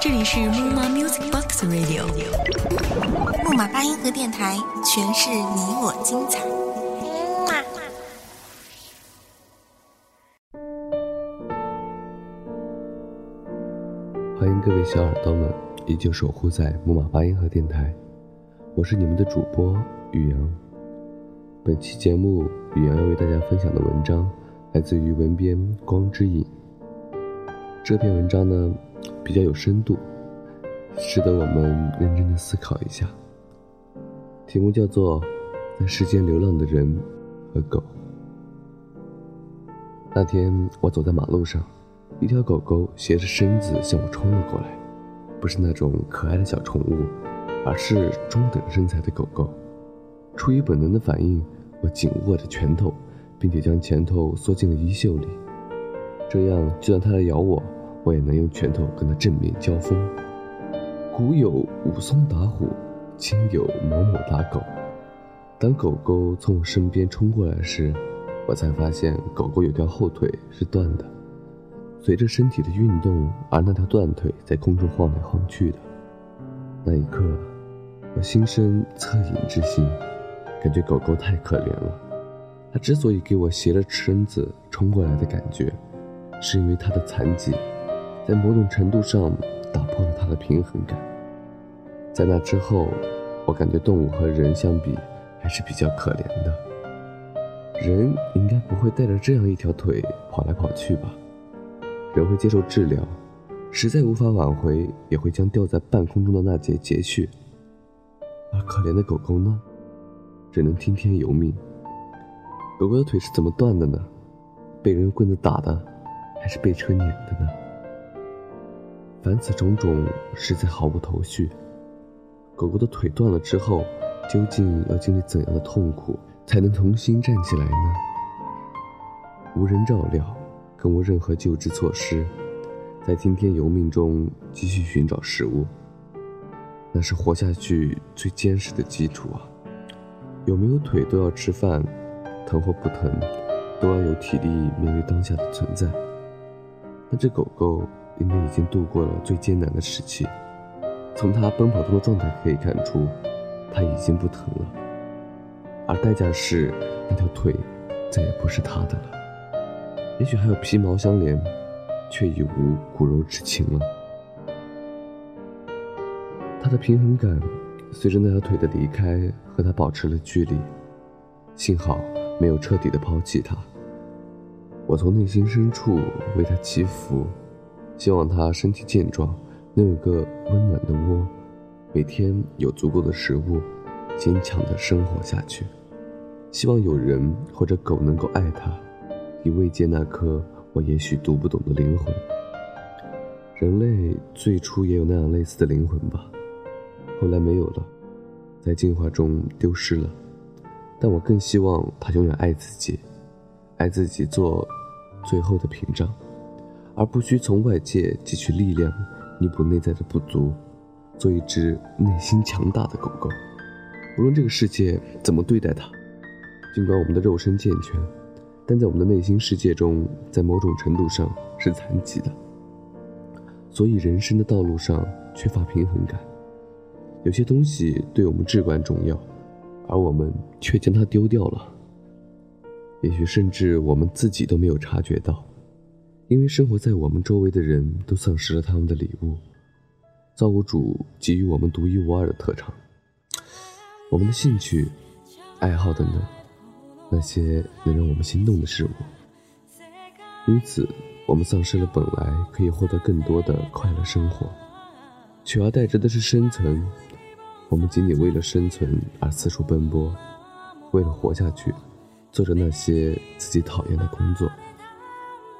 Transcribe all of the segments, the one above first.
这里是木马 Music Box Radio，木马八音盒电台，诠释你我精彩。欢迎各位小耳朵们依旧守护在木马八音盒电台，我是你们的主播宇阳。本期节目，宇阳要为大家分享的文章来自于文编光之影。这篇文章呢，比较有深度，值得我们认真的思考一下。题目叫做《在世间流浪的人和狗》。那天我走在马路上。一条狗狗斜着身子向我冲了过来，不是那种可爱的小宠物，而是中等身材的狗狗。出于本能的反应，我紧握着拳头，并且将拳头缩进了衣袖里，这样就算它来咬我，我也能用拳头跟它正面交锋。古有武松打虎，今有某某打狗。当狗狗从我身边冲过来时，我才发现狗狗有条后腿是断的。随着身体的运动，而那条断腿在空中晃来晃去的那一刻，我心生恻隐之心，感觉狗狗太可怜了。它之所以给我斜着身子冲过来的感觉，是因为它的残疾，在某种程度上打破了它的平衡感。在那之后，我感觉动物和人相比还是比较可怜的。人应该不会带着这样一条腿跑来跑去吧？人会接受治疗，实在无法挽回，也会将吊在半空中的那节截去。而可怜的狗狗呢，只能听天由命。狗狗的腿是怎么断的呢？被人用棍子打的，还是被车碾的呢？凡此种种，实在毫无头绪。狗狗的腿断了之后，究竟要经历怎样的痛苦，才能重新站起来呢？无人照料。更无任何救治措施，在听天由命中继续寻找食物，那是活下去最坚实的基础啊！有没有腿都要吃饭，疼或不疼，都要有体力面对当下的存在。那只狗狗应该已经度过了最艰难的时期，从它奔跑中的状态可以看出，它已经不疼了，而代价是那条腿再也不是它的了。也许还有皮毛相连，却已无骨肉之情了。他的平衡感随着那条腿的离开和他保持了距离，幸好没有彻底的抛弃他。我从内心深处为他祈福，希望他身体健壮，能有个温暖的窝，每天有足够的食物，坚强的生活下去。希望有人或者狗能够爱他。以慰藉那颗我也许读不懂的灵魂。人类最初也有那样类似的灵魂吧，后来没有了，在进化中丢失了。但我更希望他永远爱自己，爱自己做最后的屏障，而不需从外界汲取力量弥补内在的不足，做一只内心强大的狗狗。无论这个世界怎么对待它，尽管我们的肉身健全。但在我们的内心世界中，在某种程度上是残疾的，所以人生的道路上缺乏平衡感。有些东西对我们至关重要，而我们却将它丢掉了。也许甚至我们自己都没有察觉到，因为生活在我们周围的人都丧失了他们的礼物，造物主给予我们独一无二的特长，我们的兴趣、爱好等等。那些能让我们心动的事物，因此我们丧失了本来可以获得更多的快乐生活，取而代之的是生存。我们仅仅为了生存而四处奔波，为了活下去，做着那些自己讨厌的工作，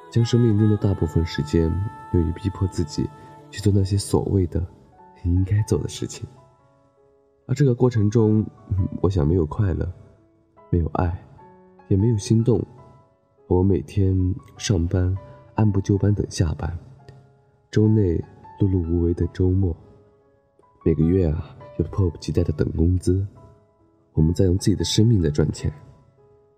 将生命中的大部分时间用于逼迫自己去做那些所谓的应该做的事情。而这个过程中，我想没有快乐，没有爱。也没有心动，我每天上班，按部就班等下班，周内碌碌无为的周末，每个月啊又迫不及待的等工资，我们在用自己的生命在赚钱，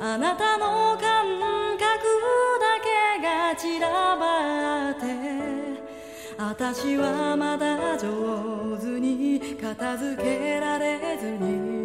あなたの感覚だけが散らばって私はまだ上手に片付けられずに。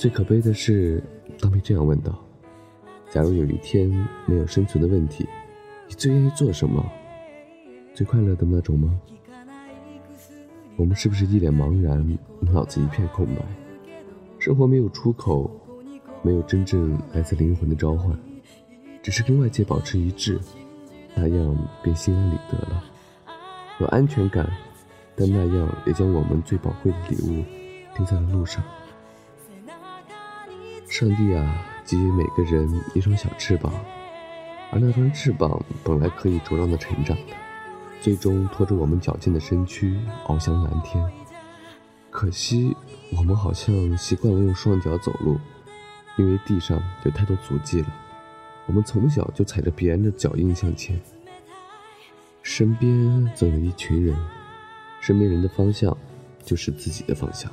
最可悲的是，当被这样问到：假如有一天没有生存的问题，你最愿意做什么？最快乐的那种吗？我们是不是一脸茫然，脑子一片空白？生活没有出口，没有真正来自灵魂的召唤，只是跟外界保持一致，那样便心安理得了。有安全感，但那样也将我们最宝贵的礼物丢在了路上。上帝啊，给予每个人一双小翅膀，而那双翅膀本来可以茁壮的成长的，最终拖着我们矫健的身躯翱翔蓝天。可惜，我们好像习惯了用双脚走路，因为地上有太多足迹了。我们从小就踩着别人的脚印向前，身边总有一群人，身边人的方向就是自己的方向，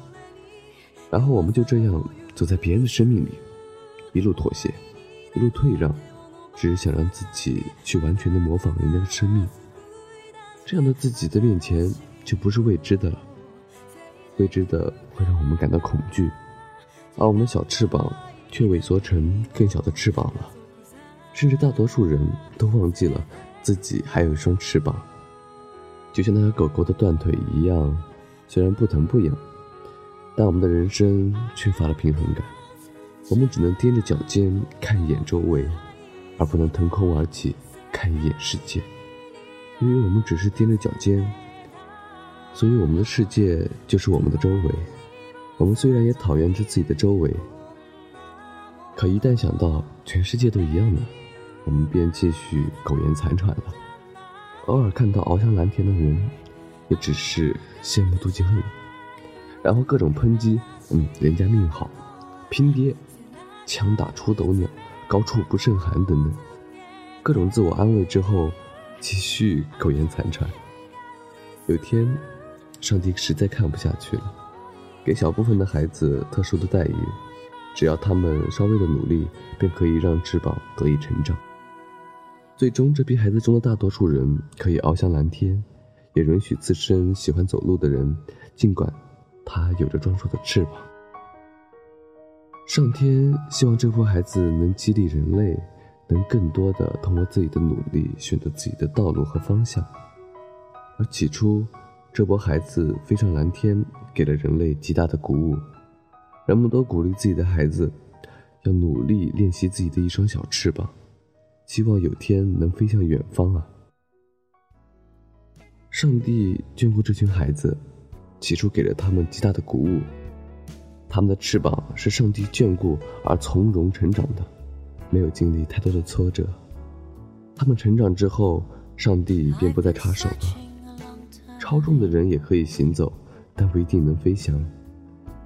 然后我们就这样走在别人的生命里，一路妥协，一路退让，只是想让自己去完全的模仿人家的生命。这样的自己在面前就不是未知的了。未知的会让我们感到恐惧，而我们的小翅膀却萎缩成更小的翅膀了，甚至大多数人都忘记了自己还有一双翅膀，就像那条狗狗的断腿一样，虽然不疼不痒，但我们的人生缺乏了平衡感，我们只能踮着脚尖看一眼周围，而不能腾空而起看一眼世界，因为我们只是踮着脚尖。所以，我们的世界就是我们的周围。我们虽然也讨厌着自己的周围，可一旦想到全世界都一样了，我们便继续苟延残喘了。偶尔看到翱翔蓝天的人，也只是羡慕妒忌恨，然后各种抨击，嗯，人家命好，拼爹，枪打出头鸟，高处不胜寒等等，各种自我安慰之后，继续苟延残喘。有天。上帝实在看不下去了，给小部分的孩子特殊的待遇，只要他们稍微的努力，便可以让翅膀得以成长。最终，这批孩子中的大多数人可以翱翔蓝天，也允许自身喜欢走路的人，尽管他有着壮硕的翅膀。上天希望这波孩子能激励人类，能更多的通过自己的努力选择自己的道路和方向。而起初。这波孩子飞上蓝天，给了人类极大的鼓舞。人们都鼓励自己的孩子，要努力练习自己的一双小翅膀，希望有天能飞向远方啊！上帝眷顾这群孩子，起初给了他们极大的鼓舞。他们的翅膀是上帝眷顾而从容成长的，没有经历太多的挫折。他们成长之后，上帝便不再插手了。超重的人也可以行走，但不一定能飞翔。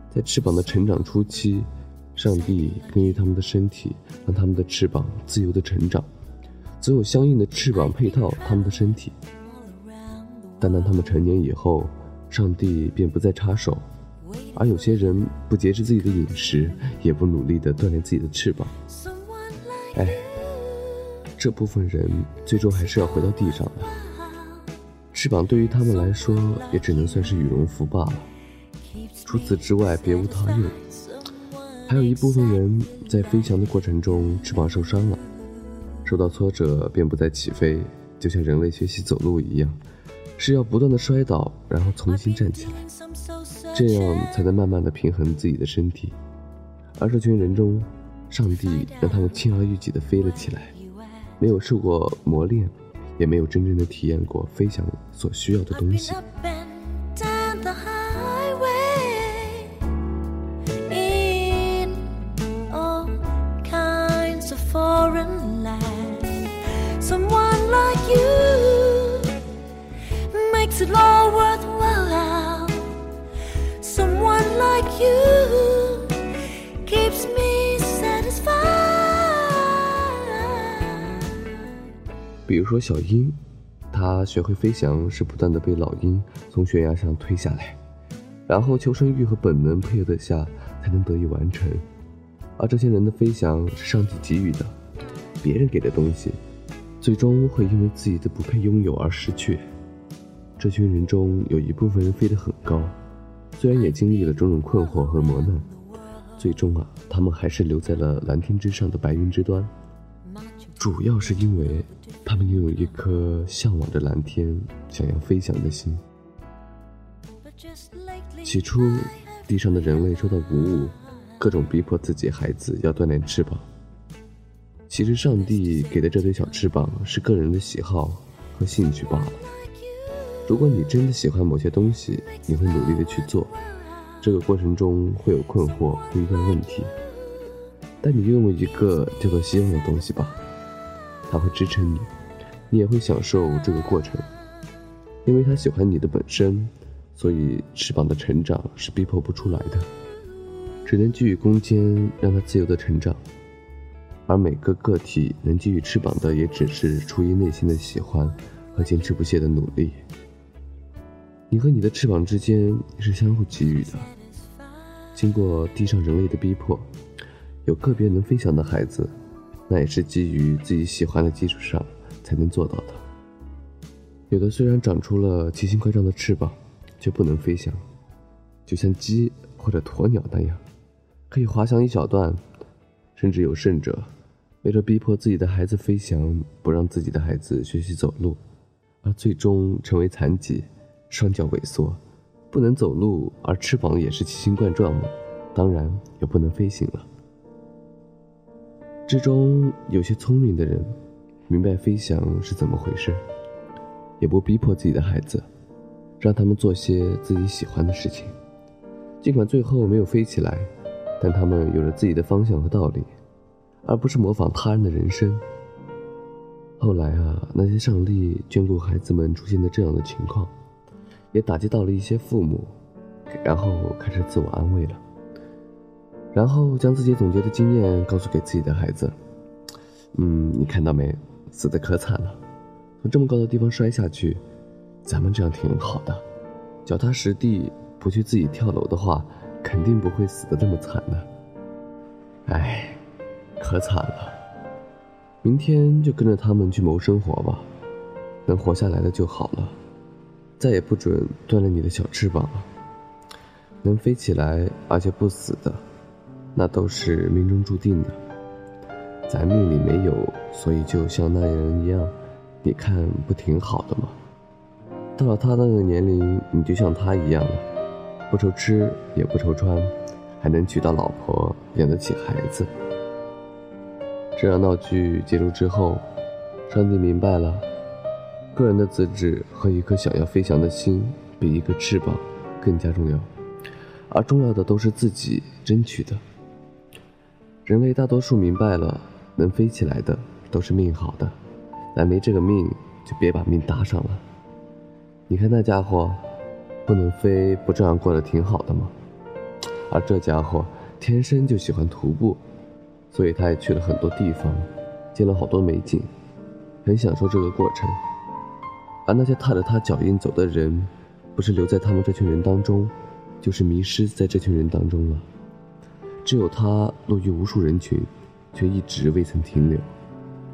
在翅膀的成长初期，上帝根据他们的身体，让他们的翅膀自由的成长，总有相应的翅膀配套他们的身体。但当他们成年以后，上帝便不再插手，而有些人不节制自己的饮食，也不努力的锻炼自己的翅膀。哎，这部分人最终还是要回到地上的。翅膀对于他们来说，也只能算是羽绒服罢了。除此之外，别无他用。还有一部分人在飞翔的过程中，翅膀受伤了，受到挫折便不再起飞，就像人类学习走路一样，是要不断的摔倒，然后重新站起来，这样才能慢慢的平衡自己的身体。而这群人中，上帝让他们轻而易举的飞了起来，没有受过磨练，也没有真正的体验过飞翔所需要的东西。比如说小鹰，它学会飞翔是不断的被老鹰从悬崖上推下来，然后求生欲和本能配合的下才能得以完成。而这些人的飞翔是上帝给予的，别人给的东西，最终会因为自己的不配拥有而失去。这群人中有一部分人飞得很高，虽然也经历了种种困惑和磨难，最终啊，他们还是留在了蓝天之上的白云之端。主要是因为他们拥有一颗向往着蓝天、想要飞翔的心。起初，地上的人类受到鼓舞，各种逼迫自己孩子要锻炼翅膀。其实，上帝给的这对小翅膀是个人的喜好和兴趣罢了。如果你真的喜欢某些东西，你会努力的去做，这个过程中会有困惑，会遇到问题，但你拥有一个叫做希望的东西吧。它会支撑你，你也会享受这个过程，因为他喜欢你的本身，所以翅膀的成长是逼迫不出来的，只能给予空间，让它自由的成长。而每个个体能给予翅膀的，也只是出于内心的喜欢和坚持不懈的努力。你和你的翅膀之间是相互给予的，经过地上人类的逼迫，有个别能飞翔的孩子。那也是基于自己喜欢的基础上才能做到的。有的虽然长出了奇形怪状的翅膀，却不能飞翔，就像鸡或者鸵鸟那样，可以滑翔一小段。甚至有甚者，为了逼迫自己的孩子飞翔，不让自己的孩子学习走路，而最终成为残疾，双脚萎缩，不能走路，而翅膀也是奇形怪状的，当然也不能飞行了。之中有些聪明的人，明白飞翔是怎么回事，也不逼迫自己的孩子，让他们做些自己喜欢的事情。尽管最后没有飞起来，但他们有着自己的方向和道理，而不是模仿他人的人生。后来啊，那些上帝眷顾孩子们出现的这样的情况，也打击到了一些父母，然后开始自我安慰了。然后将自己总结的经验告诉给自己的孩子，嗯，你看到没，死的可惨了，从这么高的地方摔下去，咱们这样挺好的，脚踏实地，不去自己跳楼的话，肯定不会死的这么惨的。哎，可惨了，明天就跟着他们去谋生活吧，能活下来的就好了，再也不准断了你的小翅膀了，能飞起来而且不死的。那都是命中注定的，咱命里没有，所以就像那人一样，你看不挺好的吗？到了他那个年龄，你就像他一样了，不愁吃也不愁穿，还能娶到老婆，养得起孩子。这场闹剧结束之后，上帝明白了，个人的资质和一颗想要飞翔的心，比一个翅膀更加重要，而重要的都是自己争取的。人类大多数明白了，能飞起来的都是命好的，但没这个命就别把命搭上了。你看那家伙，不能飞，不照样过得挺好的吗？而这家伙天生就喜欢徒步，所以他也去了很多地方，见了好多美景，很享受这个过程。而那些踏着他脚印走的人，不是留在他们这群人当中，就是迷失在这群人当中了。只有他落于无数人群，却一直未曾停留，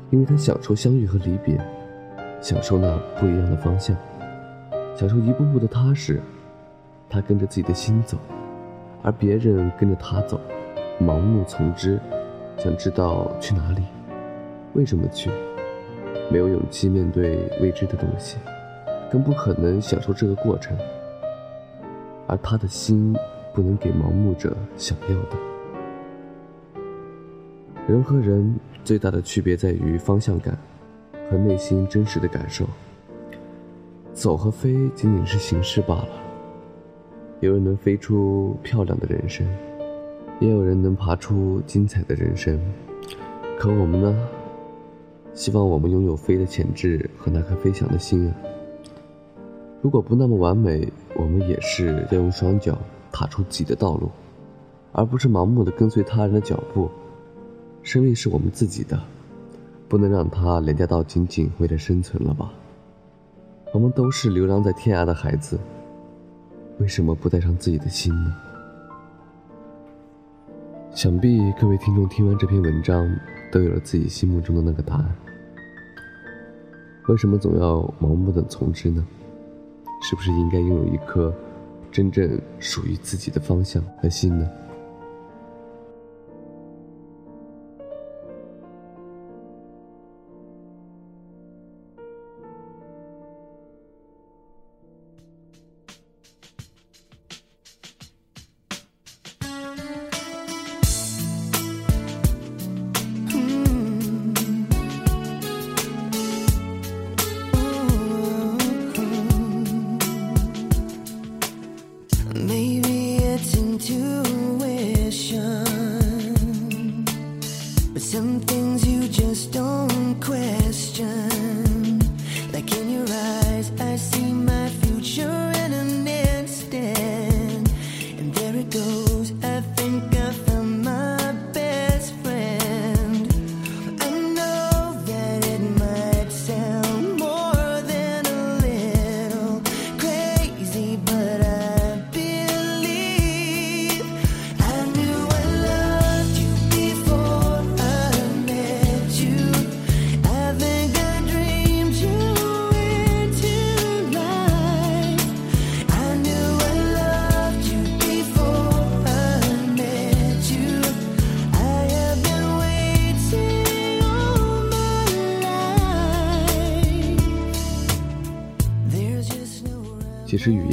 因为他享受相遇和离别，享受那不一样的方向，享受一步步的踏实。他跟着自己的心走，而别人跟着他走，盲目从之，想知道去哪里，为什么去。没有勇气面对未知的东西，更不可能享受这个过程。而他的心不能给盲目者想要的。人和人最大的区别在于方向感和内心真实的感受。走和飞仅仅是形式罢了。有人能飞出漂亮的人生，也有人能爬出精彩的人生。可我们呢？希望我们拥有飞的潜质和那颗飞翔的心啊！如果不那么完美，我们也是要用双脚踏出自己的道路，而不是盲目的跟随他人的脚步。生命是我们自己的，不能让它廉价到仅仅为了生存了吧？我们都是流浪在天涯的孩子，为什么不带上自己的心呢？想必各位听众听完这篇文章，都有了自己心目中的那个答案。为什么总要盲目的从之呢？是不是应该拥有一颗真正属于自己的方向和心呢？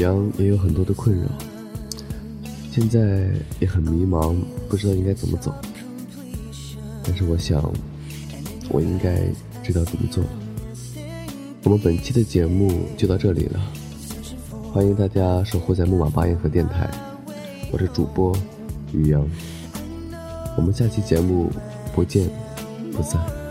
阳也有很多的困扰，现在也很迷茫，不知道应该怎么走。但是我想，我应该知道怎么做了。我们本期的节目就到这里了，欢迎大家守候在木马八音盒电台，我是主播雨阳，我们下期节目不见不散。